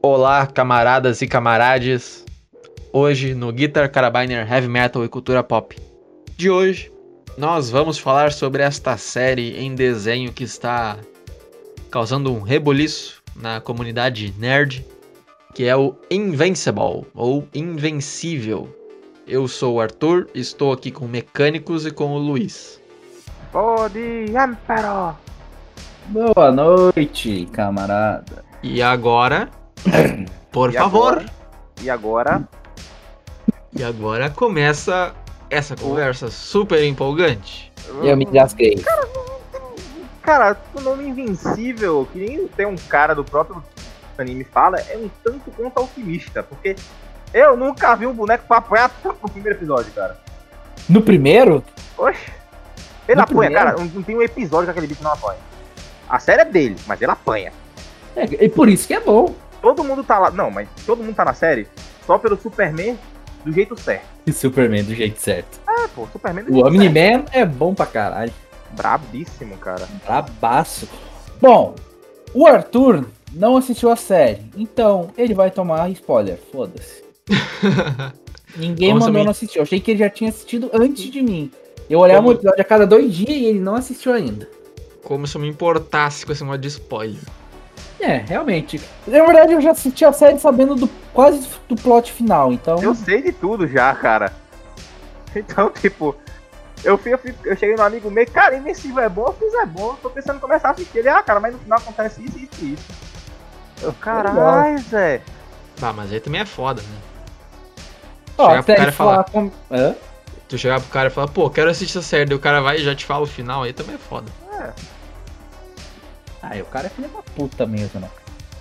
Olá, camaradas e camarades. Hoje no Guitar Carabiner Heavy Metal e Cultura Pop. De hoje, nós vamos falar sobre esta série em desenho que está causando um reboliço na comunidade nerd, que é o Invincible ou Invencível. Eu sou o Arthur, estou aqui com o Mecânicos e com o Luiz. Pode, Emperor! Boa noite, camarada. E agora, por E favor, agora? E agora? e agora começa essa conversa super empolgante. Eu me lasquei. Cara, o nome Invencível, que nem tem um cara do próprio anime fala, é um tanto quanto alquimista, porque eu nunca vi um boneco pra apanhar no primeiro episódio, cara. No primeiro? Oxe. Ele No apanha, primeiro? cara, não não tem um episódio que aquele bicho não apanha. A série é dele, mas ele apanha. É, e por isso que é bom. Todo mundo tá lá. Não, mas todo mundo tá na série só pelo Superman do jeito certo. Superman do jeito certo. É, pô, Superman do O jeito Omni-Man é bom pra caralho. certo. Brabíssimo, cara. Brabaço. Bom, o Arthur não assistiu a série, então ele vai tomar spoiler. Foda-se. Ninguém Como mandou não assistir. Eu achei que ele já tinha assistido antes de mim. Eu olhava Como- um episódio a cada dois dias e ele não assistiu ainda. Como se eu me importasse com esse modo de spoiler. É, realmente. Na verdade, eu já assisti a série sabendo do quase do plot final, então. Eu sei de tudo já, cara. Então, tipo, eu, fui, eu, fui- eu cheguei no amigo meu, cara, Invencível é bom, eu fiz é bom, eu tô pensando em começar a assistir. Ele, ah, cara, mas no final acontece isso, isso e isso. Eu, caralho, Zé. Ah, mas aí também é foda, né? Ó, Chegar pro cara e falar. falar com. Hã? Tu chegar pro cara e falar, pô, quero assistir essa série, daí o cara vai e já te fala o final, aí também é foda. Ah, o cara é filho da puta mesmo, né?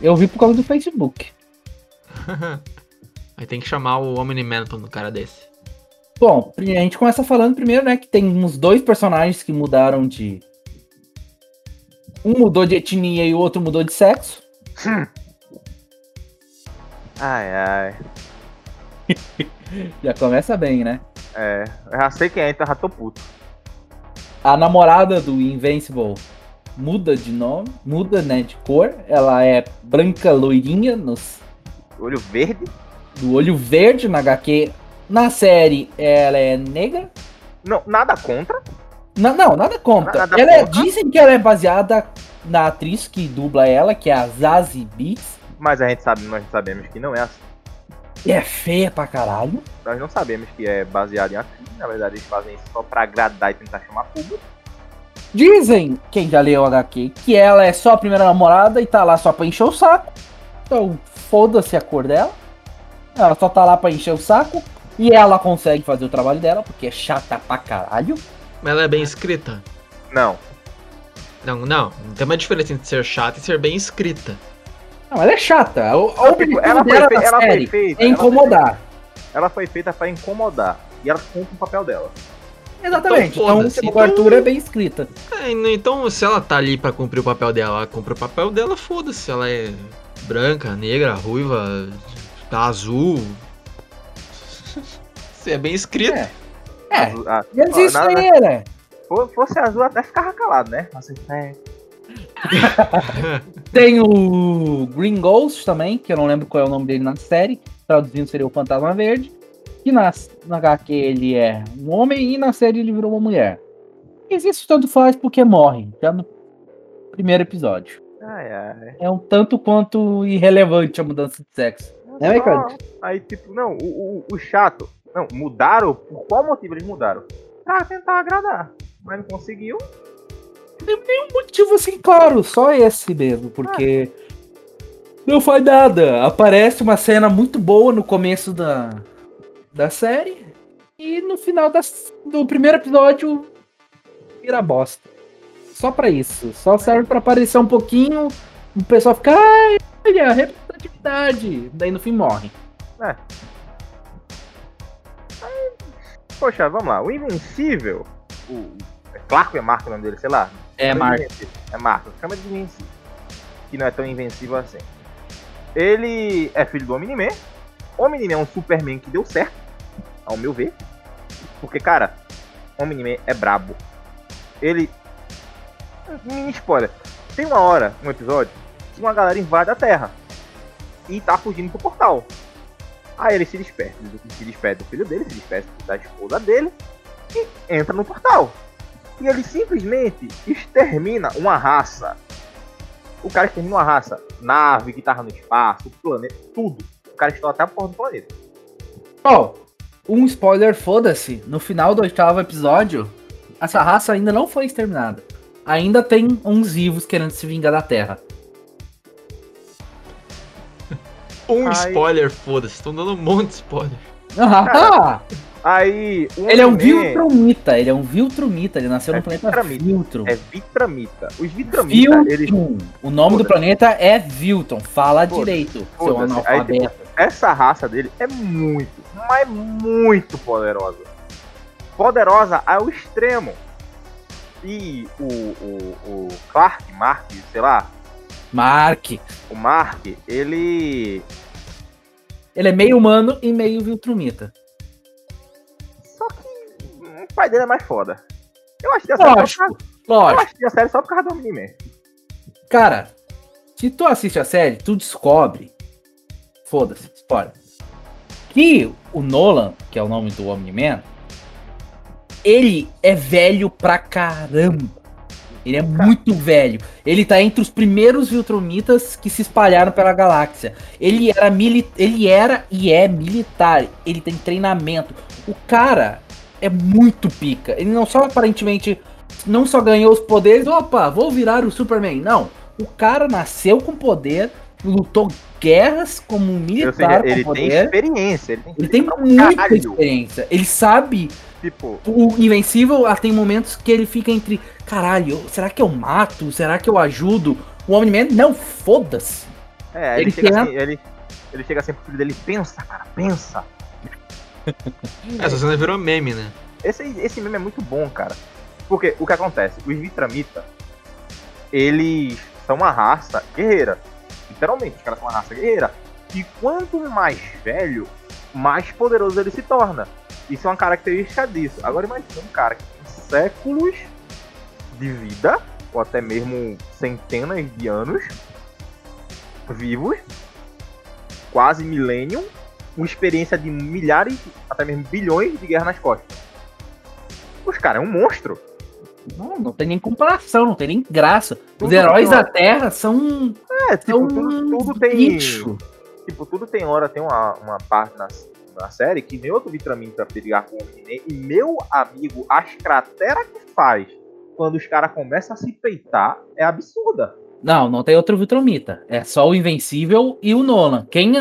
Eu vi por causa do Facebook. Aí tem que chamar o Omni-Man pra um cara desse. Bom, a gente começa falando primeiro, né, que tem uns dois personagens que mudaram de. Um mudou de etnia e o outro mudou de sexo. Ai, ai. Já começa bem, né? É, eu já sei quem é, então já tô puto. A namorada do Invincible muda de nome, muda, né, de cor. Ela é branca loirinha nos, Olho verde? do olho verde na HQ. Na série, ela é negra. Não, nada contra. Não, não, nada contra. Nada ela é- dizem que ela é baseada na atriz que dubla ela, que é a Zazie Beetz. Mas a gente sabe, nós sabemos que não é assim. E é feia pra caralho. Nós não sabemos que é baseado em atriz. Na verdade, eles fazem isso só pra agradar e tentar chamar público. Dizem, quem já leu o HQ, que ela é só a primeira namorada e tá lá só pra encher o saco. Então, foda-se a cor dela. Ela só tá lá pra encher o saco. E ela consegue fazer o trabalho dela, porque é chata pra caralho. Mas ela é bem escrita. Não. Não, não. Tem uma diferença entre ser chata e ser bem escrita. Não, ela é chata. O, o Tipo, objetivo ela foi, dela na ela foi feita. é ela foi incomodar. Ela foi feita pra incomodar. E ela cumpre o papel dela. Exatamente. Então, Então, Então- o Arthur é bem escrita. É, então, se ela tá ali pra cumprir o papel dela, ela cumpre o papel dela, foda-se. Ela é branca, negra, ruiva, tá azul. Se é bem escrito. É. É, Azul- ah, mas ó, isso nada- aí, né? fo- fosse azul, até ficava calado, né? Assim, é. Tem o Green Ghost também, que eu não lembro qual é o nome dele na série. Traduzindo seria o Fantasma Verde. Que na, na HQ ele é um homem e na série ele virou uma mulher. Existe tanto faz porque morre, já no primeiro episódio. Ai, ai. É um tanto quanto irrelevante a mudança de sexo. É, Ricardo? Aí, tipo, não, o, o, o chato. Não, mudaram. Por qual motivo eles mudaram? Pra tentar agradar. Mas não conseguiu. Um motivo assim, claro, só esse mesmo, porque não faz nada. Aparece uma cena muito boa no começo da, da série e no final das- do primeiro episódio vira bosta. Só pra isso, só serve pra aparecer um pouquinho, o pessoal fica, ai, olha, representatividade, daí no fim morre. Poxa, vamos lá. O Invencível. O, é Clark é Marco o nome dele, sei lá. É, Marco. É Marco. Chama de Invencível. Que não é tão invencível assim. Ele é filho do Omni-Man. Omni-Man é um Superman que deu certo. Ao meu ver. Porque, cara, o Omni-Man é brabo. Ele. Mini spoiler. Tem uma hora, um episódio, que uma galera invade a Terra. e tá fugindo pro portal. Aí ele se despede, se despede do filho dele, se despede da esposa dele e entra no portal. E ele simplesmente extermina uma raça. O cara extermina uma raça. Nave que tava no espaço, planeta, tudo. O cara estoura até a porra do planeta. Oh, um spoiler, foda-se. No final do oitavo episódio, essa raça ainda não foi exterminada. Ainda tem uns vivos querendo se vingar da Terra. Um Ai. spoiler, foda-se. Estão dando um monte de spoiler. Ah, Aí. ele é um Viltrumita, ele é um Viltrumita, ele nasceu é no planeta Vitramita. Viltrum. É Vitramita. Os Vitramitas, eles... O nome do planeta é Viltron, fala direito, seu analfabeto. Essa raça dele é muito, mas muito poderosa. Poderosa ao extremo. E o, o, o Clark, Mark, sei lá. Mark. O Mark, ele. Ele é meio humano e meio Viltrumita pai dele é mais foda. Eu acho que a série lógico, só por causa, Eu que a série só por causa do Omni-Man. Cara, se tu assiste a série, tu descobre. Foda-se, spoiler. Que o Nolan, que é o nome do Omni-Man, ele é velho pra caramba. Ele é muito velho. Ele tá entre os primeiros Viltromitas que se espalharam pela galáxia. Ele era, mili ele era e é militar. Ele tem treinamento. O cara é muito pica. Ele não só aparentemente não só ganhou os poderes, opa, vou virar o Superman. Não, o cara nasceu com poder, lutou guerras como um militar seja, ele com poder. Tem experiência, ele tem, ele tem muita caralho. experiência. Ele sabe. Tipo, o Invencível ah, tem momentos que ele fica entre, caralho, será que eu mato? Será que eu ajudo? O Omni-Man, não, foda-se. É, ele, ele chega assim, ele, ele chega assim pro filho dele, pensa, cara, pensa. Essa cena virou meme, né? Esse, esse meme é muito bom, cara. Porque o que acontece? Os Vitramita, eles são uma raça guerreira. Literalmente, os caras são uma raça guerreira. E quanto mais velho, mais poderoso ele se torna. Isso é uma característica disso. Agora imagine um cara que tem séculos de vida, ou até mesmo centenas de anos vivos, quase milênio, com experiência de milhares, até mesmo bilhões de guerra nas costas. Os caras é um monstro. Não, não tem nem comparação, não tem nem graça. Tudo Os heróis da Terra são. É, tipo, são tudo, tudo tem. Bicho. Tipo, tudo tem hora, tem uma, uma parte na, na série que nem outro Vitramin pra brigar com o Omni E meu amigo, as crateras que faz quando os caras começam a se peitar é absurda. Não, não tem outro Vitromita. É só o Invencível e o Nolan. Quem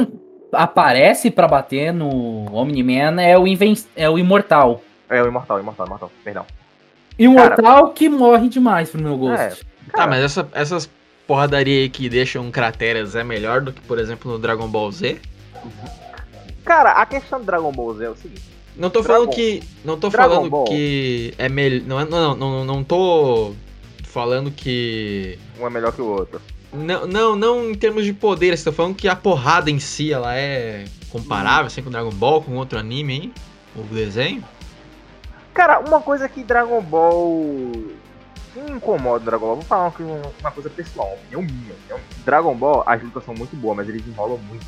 aparece para bater no Omni-Man é o, Inven é o Imortal. É o Imortal, Imortal, Imortal, perdão. Imortal cara, que morre demais pro meu gosto. É, tá, mas essa, essas porradaria aí que deixam crateras é melhor do que, por exemplo, no Dragon Ball Z? Cara, a questão do Dragon Ball Z é o seguinte. Não tô Dragon, falando que. Não tô Dragon falando Ball. que é melhor. Não, não, não, não tô falando que. Um é melhor que o outro. Não, não, não em termos de poder, estou falando que a porrada em si ela é comparável assim, com Dragon Ball, com outro anime, hein? O desenho. Cara, uma coisa que Dragon Ball. Que incomoda no Dragon Ball, vou falar uma, uma coisa pessoal, opinião minha, opinião Dragon Ball, as lutas são muito boas, mas eles enrolam muito.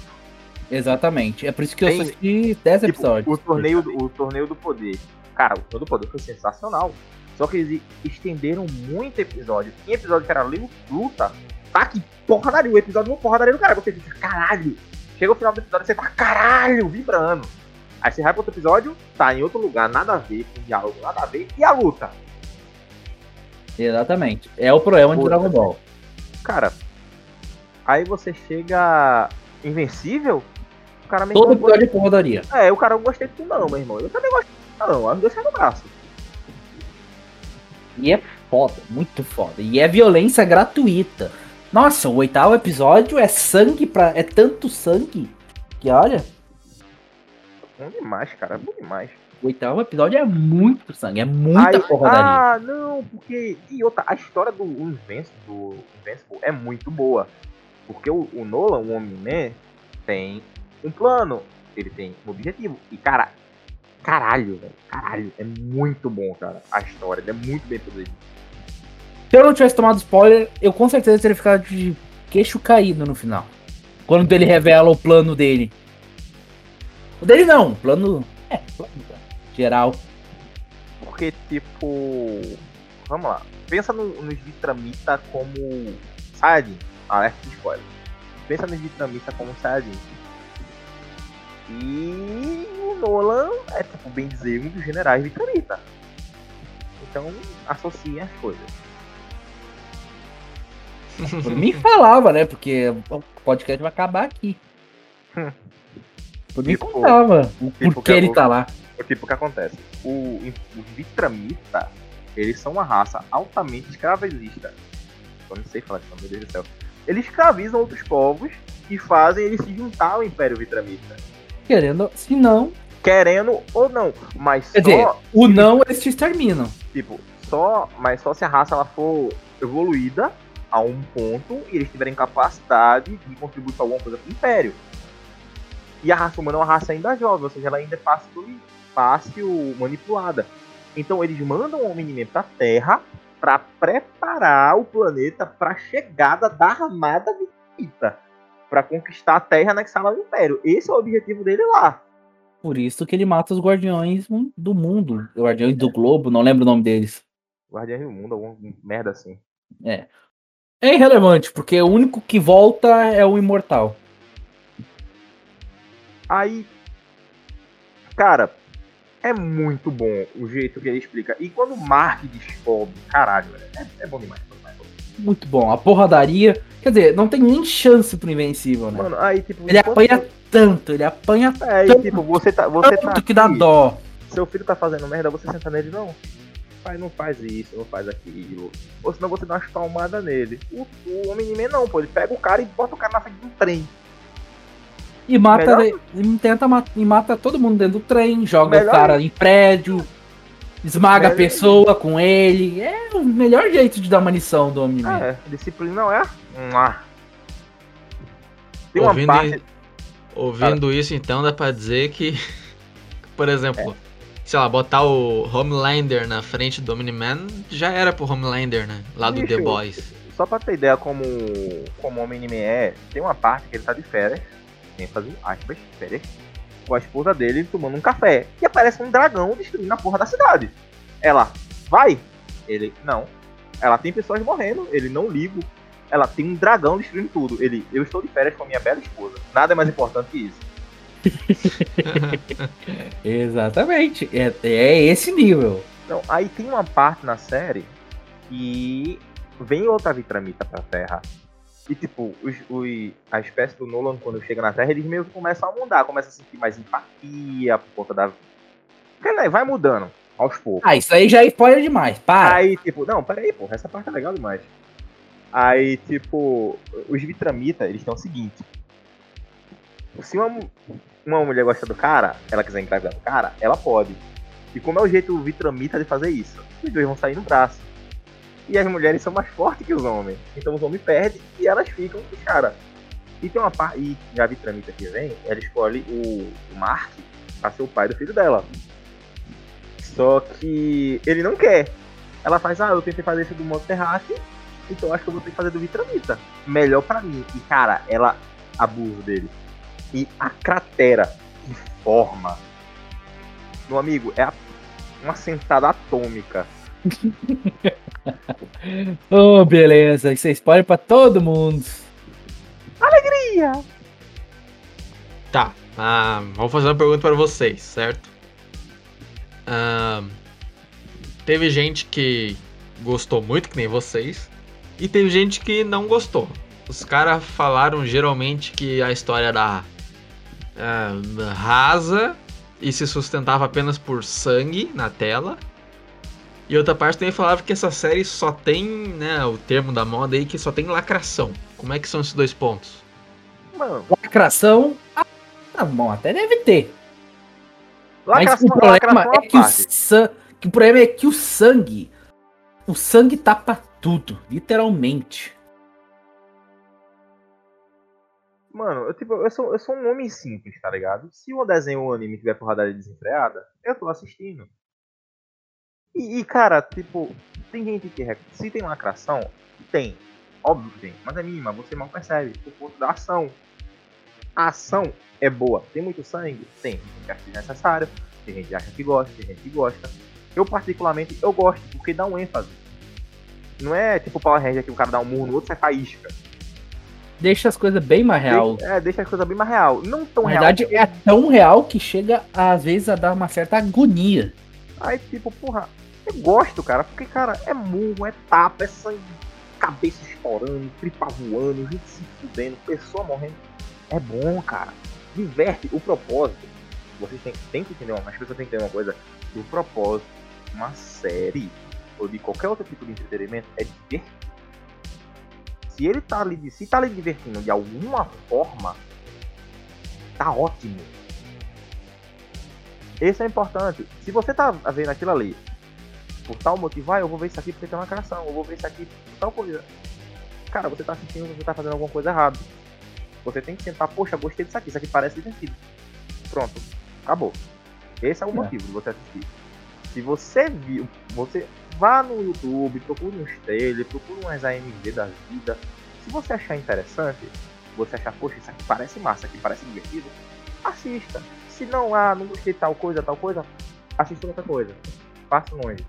Exatamente. É por isso que Tem, eu assisti 10 tipo, episódios. O torneio, o torneio do poder. Cara, o torneio do poder foi sensacional. Só que eles estenderam muito episódio. Tinha episódio que era luta, tá que porradaria, o episódio uma porradaria do cara. Você fica, caralho. Chega o final do episódio, você tá caralho, vibrando. Aí você vai pro outro episódio, tá em outro lugar, nada a ver, com diálogo, nada a ver, e a luta? Exatamente. É o problema de Dragon Ball. Cara, aí você chega invencível, o cara meio Todo episódio de porradaria. É, o cara não gostei de não, meu irmão. Eu também gostei não, eu deixei no braço. E é foda, muito foda. E é violência gratuita. Nossa, o oitavo episódio é sangue pra. É tanto sangue que olha. Bom demais, cara. É bom demais. O oitavo episódio é muito sangue, é muita Ai, porradaria. Ah, não, porque. E outra, a história do Invincible, do Invincible é muito boa. Porque o, o Nolan, o Homem-Man, tem um plano, ele tem um objetivo. E, cara, caralho, velho. Caralho, é muito bom, cara. A história, ele é muito bem produzido. Se eu não tivesse tomado spoiler, eu com certeza teria ficado de queixo caído no final. Quando ele revela o plano dele. O dele não, plano. É, plano geral. Porque, tipo. Vamos lá. Pensa no, nos Vitramita como Saiyajin. Alerta de spoiler. Pensa nos Vitramita como Saiyajin. E o Nolan é, tipo, bem dizer, um dos generais Vitramita. Então, associem as coisas. Por mim falava, né? Porque o podcast vai acabar aqui. Por mim Tipo, contava o tipo porquê ele eu- tá lá. O tipo, o que acontece? O, os Vitramita, eles são uma raça altamente escravagista. Eu não sei falar isso, meu Deus do céu. Eles escravizam outros povos e fazem eles se juntar ao Império Vitramita. Querendo, se não, Querendo ou não. Mas Quer só, dizer, o não eles te exterminam. tipo, só, mas só se a raça ela for evoluída a um ponto e eles tiverem capacidade de contribuir com alguma coisa pro Império. E a raça humana é uma raça ainda jovem, ou seja, ela ainda é fácil, fácil manipulada. Então eles mandam o Omni-Man pra Terra para preparar o planeta para a chegada da armada vitamita. Para conquistar a Terra e anexá-la ao Império. Esse é o objetivo dele lá. Por isso que ele mata os guardiões do mundo. Guardiões do globo, não lembro o nome deles. Guardiões do Mundo, alguma merda assim. É irrelevante, porque o único que volta é o imortal. Aí, cara, é muito bom o jeito que ele explica. E quando o Mark descobre, caralho, é, é bom demais. bom demais. Muito bom. A porradaria. Quer dizer, não tem nem chance pro Invencível, né? Mano, aí tipo. ele enquanto- apanha tanto, ele apanha É, aí, tanto, tipo, você tá. Você tá tanto que dá aqui, dó. Seu filho tá fazendo merda, você senta nele, não. Pai, não faz isso, não faz aquilo. Ou senão você dá umas palmadas nele. O, o Homem-Man não, pô. Ele pega o cara e bota o cara na frente de um trem. E mata, Melhor- e tenta ma- e mata todo mundo dentro do trem, joga Melhor- o cara em prédio, esmaga a Melhor- pessoa com ele. É o melhor jeito de dar uma lição do homem. Ah, é. Disciplina não é? Tem uma Ouvindo, parte. ouvindo isso, então, dá pra dizer que, por exemplo, sei lá, botar o Homelander na frente do Omni-Man já era pro Homelander, né? Lá do The Bicho, Boys. Só pra ter ideia como, como o Homem-Man é, tem uma parte que ele tá de férias, ênfase, aspas, férias, com a esposa dele tomando um café. E aparece um dragão destruindo a porra da cidade. Ela, vai? Ele, não. Ela tem pessoas morrendo, ele não liga. Ela tem um dragão destruindo tudo. Ele, eu estou de férias com a minha bela esposa. Nada é mais importante que isso. Exatamente. É, é esse nível. Não, aí tem uma parte na série que vem outra Vitramita pra Terra. E tipo, os, os- a espécie do Nolan, quando chega na Terra, eles meio que começam a mudar, começam a sentir mais empatia por conta da. Né, vai mudando aos poucos. Ah, isso aí já é spoiler demais. Para. Aí, tipo, não, peraí, porra, essa parte é legal demais. Aí, tipo, os Vitramita, eles estão o seguinte. Se uma, uma mulher gosta do cara, ela quiser engravidar do cara, ela pode. E como é o jeito Vitramita de fazer isso? Os dois vão sair no braço. E as mulheres são mais fortes que os homens. Então os homens perdem e elas ficam com cara. E tem uma parte. E a Vitramita que vem, ela escolhe o, Mark pra ser o pai do filho dela. Só que ele não quer. Ela faz, ah, eu tentei fazer isso do modo terráqueo, então acho que eu vou ter que fazer do Vitramita. Melhor pra mim. E cara, ela abusa dele. E a cratera que forma. Meu amigo, é a- uma sentada atômica. Oh, beleza. Isso é spoiler pra todo mundo. Tá, ah, vou fazer uma pergunta para vocês, certo? Ah, teve gente que gostou muito, que nem vocês, e teve gente que não gostou. Os caras falaram geralmente que a história era ah, rasa e se sustentava apenas por sangue na tela. E outra parte também falava que essa série só tem, né, o termo da moda aí, que só tem lacração. Como é que são esses dois pontos? Mano, Lacração. Ah, tá bom, até deve ter. Mas lacração, o problema lacração é que o, san... que o problema é que o sangue. O sangue tapa tudo, literalmente. Mano, eu, tipo, eu, sou, eu sou um homem simples, tá ligado? Se um desenho ou um anime tiver porradaria desenfreada, eu tô assistindo. E, e, cara, tipo, tem gente que. Se tem lacração, tem. Óbvio que tem. Mas é mínima, você mal percebe. Por conta da ação. A ação é boa. Tem muito sangue? Tem. Tem gente que acha desnecessário, tem gente que acha que gosta, tem gente que gosta. Eu, particularmente, eu gosto, porque dá um ênfase. Não é tipo Power Ranger que o cara dá um murro no outro sai faísca. Deixa as coisas bem mais real. Deixa, é, deixa as coisas bem mais real. Não tão Na real. verdade, porque- é tão real que chega, às vezes, a dar uma certa agonia. Aí, tipo, porra, eu gosto, cara, porque, cara, é murro, é tapa, é sangue, cabeça estourando, tripa voando, gente se fudendo, pessoa morrendo. É bom, cara. Diverte. O propósito, vocês têm, têm que entender uma, as pessoas têm que entender uma coisa, o propósito de uma série ou de qualquer outro tipo de entretenimento é divertir. Se ele tá ali, se tá ali divertindo de alguma forma, tá ótimo. Esse é importante. Se você tá vendo aquilo ali por tal motivo, ah, eu vou ver isso aqui porque tem uma lacração, eu vou ver isso aqui por tal coisa. Cara, você tá assistindo, você tá fazendo alguma coisa errada. Você tem que sentar, poxa, gostei disso aqui, isso aqui parece divertido. Pronto, acabou. Esse é o É. motivo de você assistir. Se você viu, você vá no YouTube, procure uns trailers, procure umas AMV da vida. Se você achar interessante, você achar, poxa, isso aqui parece massa, isso aqui parece divertido, assista. Se não, ah, não gostei de tal coisa, tal coisa, assista outra coisa. Passa longe.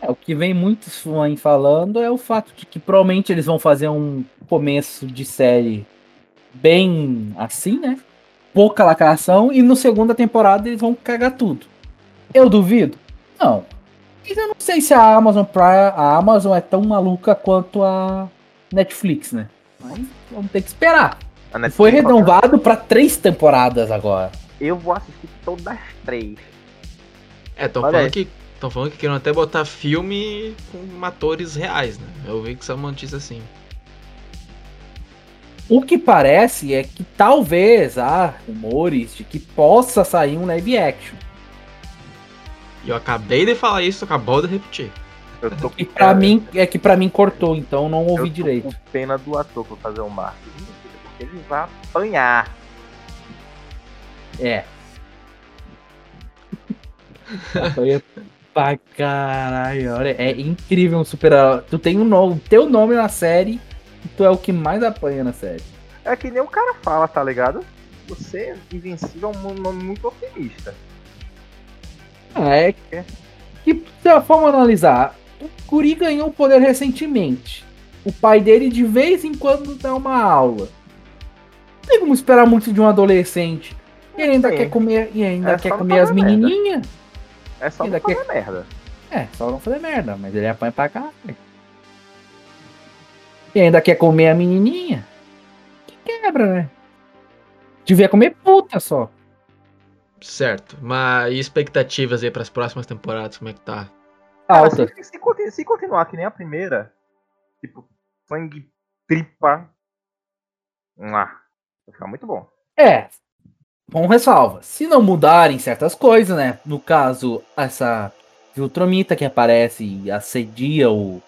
É, o que vem muitos fãs falando é o fato de que provavelmente eles vão fazer um começo de série bem assim, né? Pouca lacração, e no segunda temporada eles vão cagar tudo. Eu duvido? Não. Mas eu não sei se a Amazon Prime, a Amazon é tão maluca quanto a Netflix, né? Mas vamos ter que esperar. E Foi renovado pra três temporadas agora. Eu vou assistir todas as três. É, estão Olha falando aí. que. Estão falando que queriam até botar filme com atores reais, né? Eu vi que essa notícia assim. O que parece é que talvez há rumores de que possa sair um live action. E eu acabei de falar isso, acabou de repetir. Eu tô com E pra pena- mim, é que pra mim cortou, então não eu ouvi tô direito. com pena do ator pra fazer o marketing. Porque ele vai apanhar. É. Foi pra caralho, olha, é incrível um super Tu tem um nome, teu nome na série e tu é o que mais apanha na série. É que nem o cara fala, tá ligado? Você é invencível é um nome muito otimista. Ah, é que, se a forma analisar, o Curi ganhou o poder recentemente. O pai dele de vez em quando dá uma aula. Não tem como esperar muito de um adolescente. E ainda Sim. quer comer, e ainda É quer comer as menininhas. É só Ainda não fazer merda. É, só não fazer merda, mas ele apanha pra cá. E ainda quer comer a menininha. Que quebra, né? Devia comer puta só. Certo. Mas e expectativas aí pras próximas temporadas? Como é que tá? Cara, Alta. se, se se continuar que nem a primeira, tipo, sangue, tripa. Lá. Vai ficar muito bom. É. Com ressalva. Se não mudarem certas coisas, né? No caso, essa Viltromita que aparece e assedia o,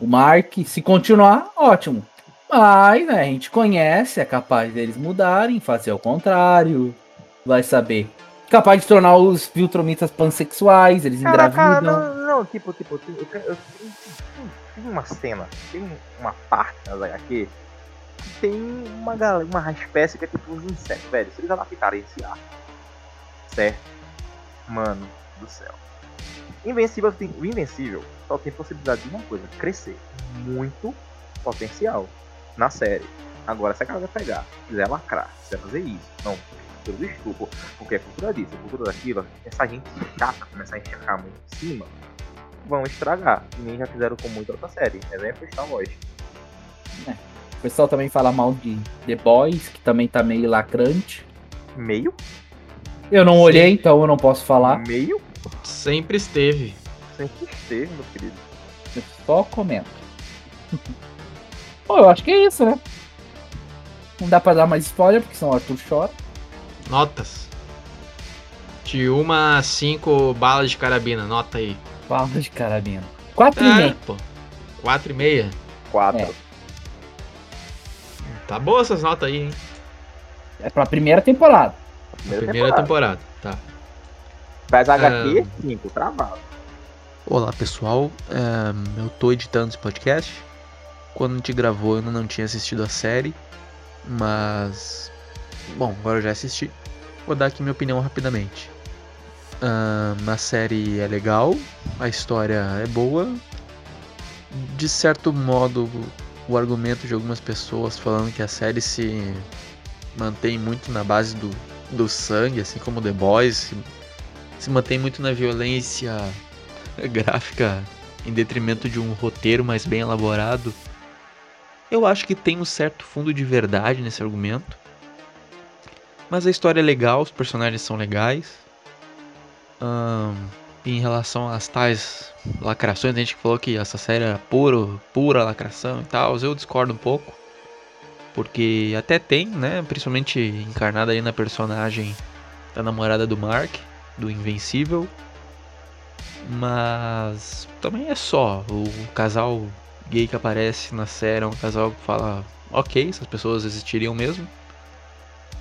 o Mark. Se continuar, ótimo. Mas, né, a gente conhece, é capaz deles mudarem, fazer o contrário. Vai saber. Capaz de tornar os Viltromitas pansexuais, eles Cara, cara, engravidam. não, não, tipo, tipo, tem- tem, uma cena, tem uma parte nas HQ tem uma, gal- uma espécie que é tipo uns insetos, velho. Se eles adaptarem esse ar, certo? Mano do céu. Invencível, tem, o Invencível só tem possibilidade de uma coisa, crescer. Muito potencial na série. Agora, se a galera pegar, quiser lacrar, quiser fazer isso, não, pelo estupro, porque é cultura disso, é cultura daquilo, essa gente chata começar a enxergar muito em cima, vão estragar. E nem já fizeram com muita outra série. Exemplo Star Wars. O pessoal também fala mal de The Boys, que também tá meio lacrante. Meio? Eu não olhei, então eu não posso falar. Meio? Sempre esteve. Sempre esteve, meu querido. Eu só comento. Pô, eu acho que é isso, né? Não dá pra dar mais spoiler, porque senão o Arthur chora. Notas. De 1 a 5 balas de carabina, nota aí. Fala de carabina. Quatro e É, meio. pô. 4 e meia. Quatro. É. Tá boa essas notas aí, hein? É pra primeira temporada. Primeira, Primeira temporada. temporada. Tá. Mas HQ, cinco, travado. Olá pessoal, Ahn, eu tô editando esse podcast. Quando a gente gravou eu ainda não tinha assistido a série, mas Bom, agora eu já assisti. Vou dar aqui minha opinião rapidamente. Uh, a série é legal, a história é boa. De certo modo, o argumento de algumas pessoas falando que a série se mantém muito na base do, do sangue, assim como The Boys, se, se mantém muito na violência gráfica em detrimento de um roteiro mais bem elaborado. Eu acho que tem um certo fundo de verdade nesse argumento. Mas a história é legal, os personagens são legais. Em relação às tais lacrações, a gente falou que essa série era puro, pura lacração e tal. Eu discordo um pouco. Porque até tem, né? Principalmente encarnada aí na personagem da namorada do Mark, do Invencível. Mas também é só. O casal gay que aparece na série é um casal que fala, ok, essas pessoas existiriam mesmo.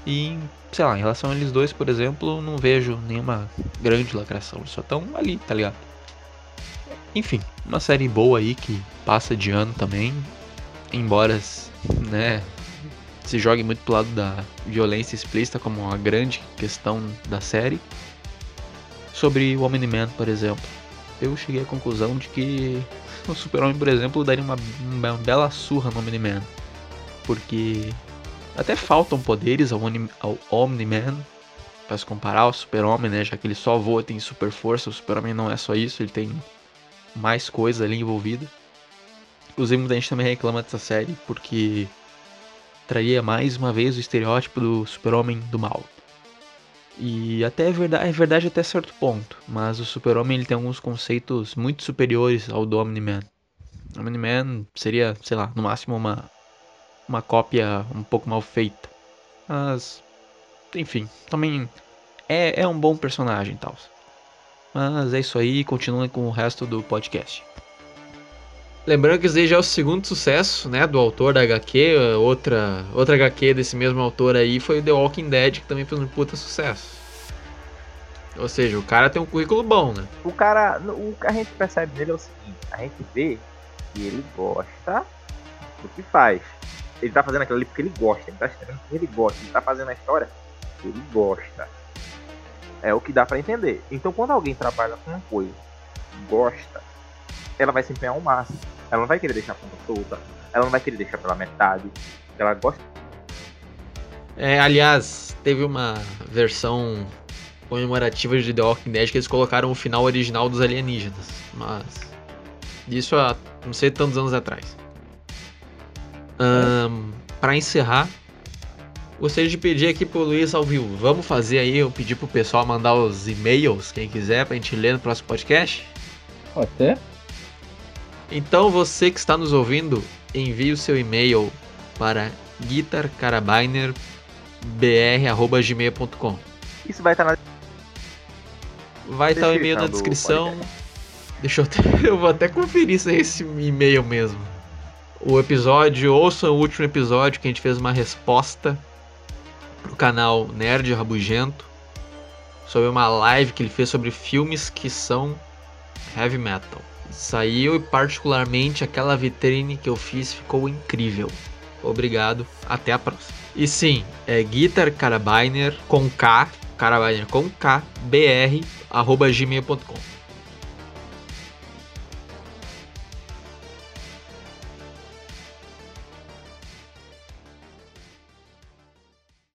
E, sei lá, em relação a eles dois, por exemplo, não vejo nenhuma grande lacração. Eles só estão ali, tá ligado? Enfim, uma série boa aí que passa de ano também. Embora, né, se jogue muito pro lado da violência explícita como uma grande questão da série. Sobre o Omni-Man, por exemplo. Eu cheguei à conclusão de que o Super-Homem, por exemplo, daria uma, uma bela surra no Omni-Man. Porque até faltam poderes ao, ao Omni-Man para se comparar ao Super-Homem, né? Já que ele só voa, tem super força. O Super-Homem não é só isso, ele tem mais coisa ali envolvida. Inclusive, muita gente também reclama dessa série porque traria mais uma vez o estereótipo do Super-Homem do mal. E até é verdade, é verdade até certo ponto, mas o Super-Homem ele tem alguns conceitos muito superiores ao do Omni-Man. Omni-Man seria, sei lá, no máximo uma uma cópia um pouco mal feita. Mas, enfim, também é, é um bom personagem tal. Mas é isso aí, continuem com o resto do podcast. Lembrando que esse aí já é o segundo sucesso, né, do autor da HQ, outra, outra HQ desse mesmo autor aí foi The Walking Dead, que também fez um puta sucesso. Ou seja, o cara tem um currículo bom, né? O cara, o que a gente percebe nele é o seguinte, a gente vê que ele gosta do que faz ele tá fazendo aquilo ali porque ele gosta, ele tá escrevendo porque ele gosta, ele tá fazendo a história porque ele gosta. É o que dá para entender. Então quando alguém trabalha com uma coisa, gosta, ela vai se empenhar ao máximo. Ela não vai querer deixar a ponta solta, ela não vai querer deixar pela metade. Ela gosta. É, aliás, teve uma versão comemorativa de The Walking Dead que eles colocaram o final original dos alienígenas, mas isso há não sei tantos anos atrás. Um, para encerrar, gostaria de pedir aqui pro Luiz ao vivo. Vamos fazer aí, eu pedir pro pessoal mandar os e-mails, quem quiser, pra gente ler no próximo podcast? Até. Então você que está nos ouvindo, envie o seu e-mail para guitarcarabinerbr.gmail.com Isso vai estar na Vai estar o e-mail na descrição. Deixa eu, eu vou até conferir se é esse e-mail mesmo o episódio, ouçam o último episódio que a gente fez uma resposta pro canal Nerd Rabugento sobre uma live que ele fez sobre filmes que são heavy metal. Saiu e particularmente aquela vitrine que eu fiz ficou incrível. Obrigado, até a próxima. E sim, é Guitar Carabiner com K, Carabiner com K, br, arroba gmail.com.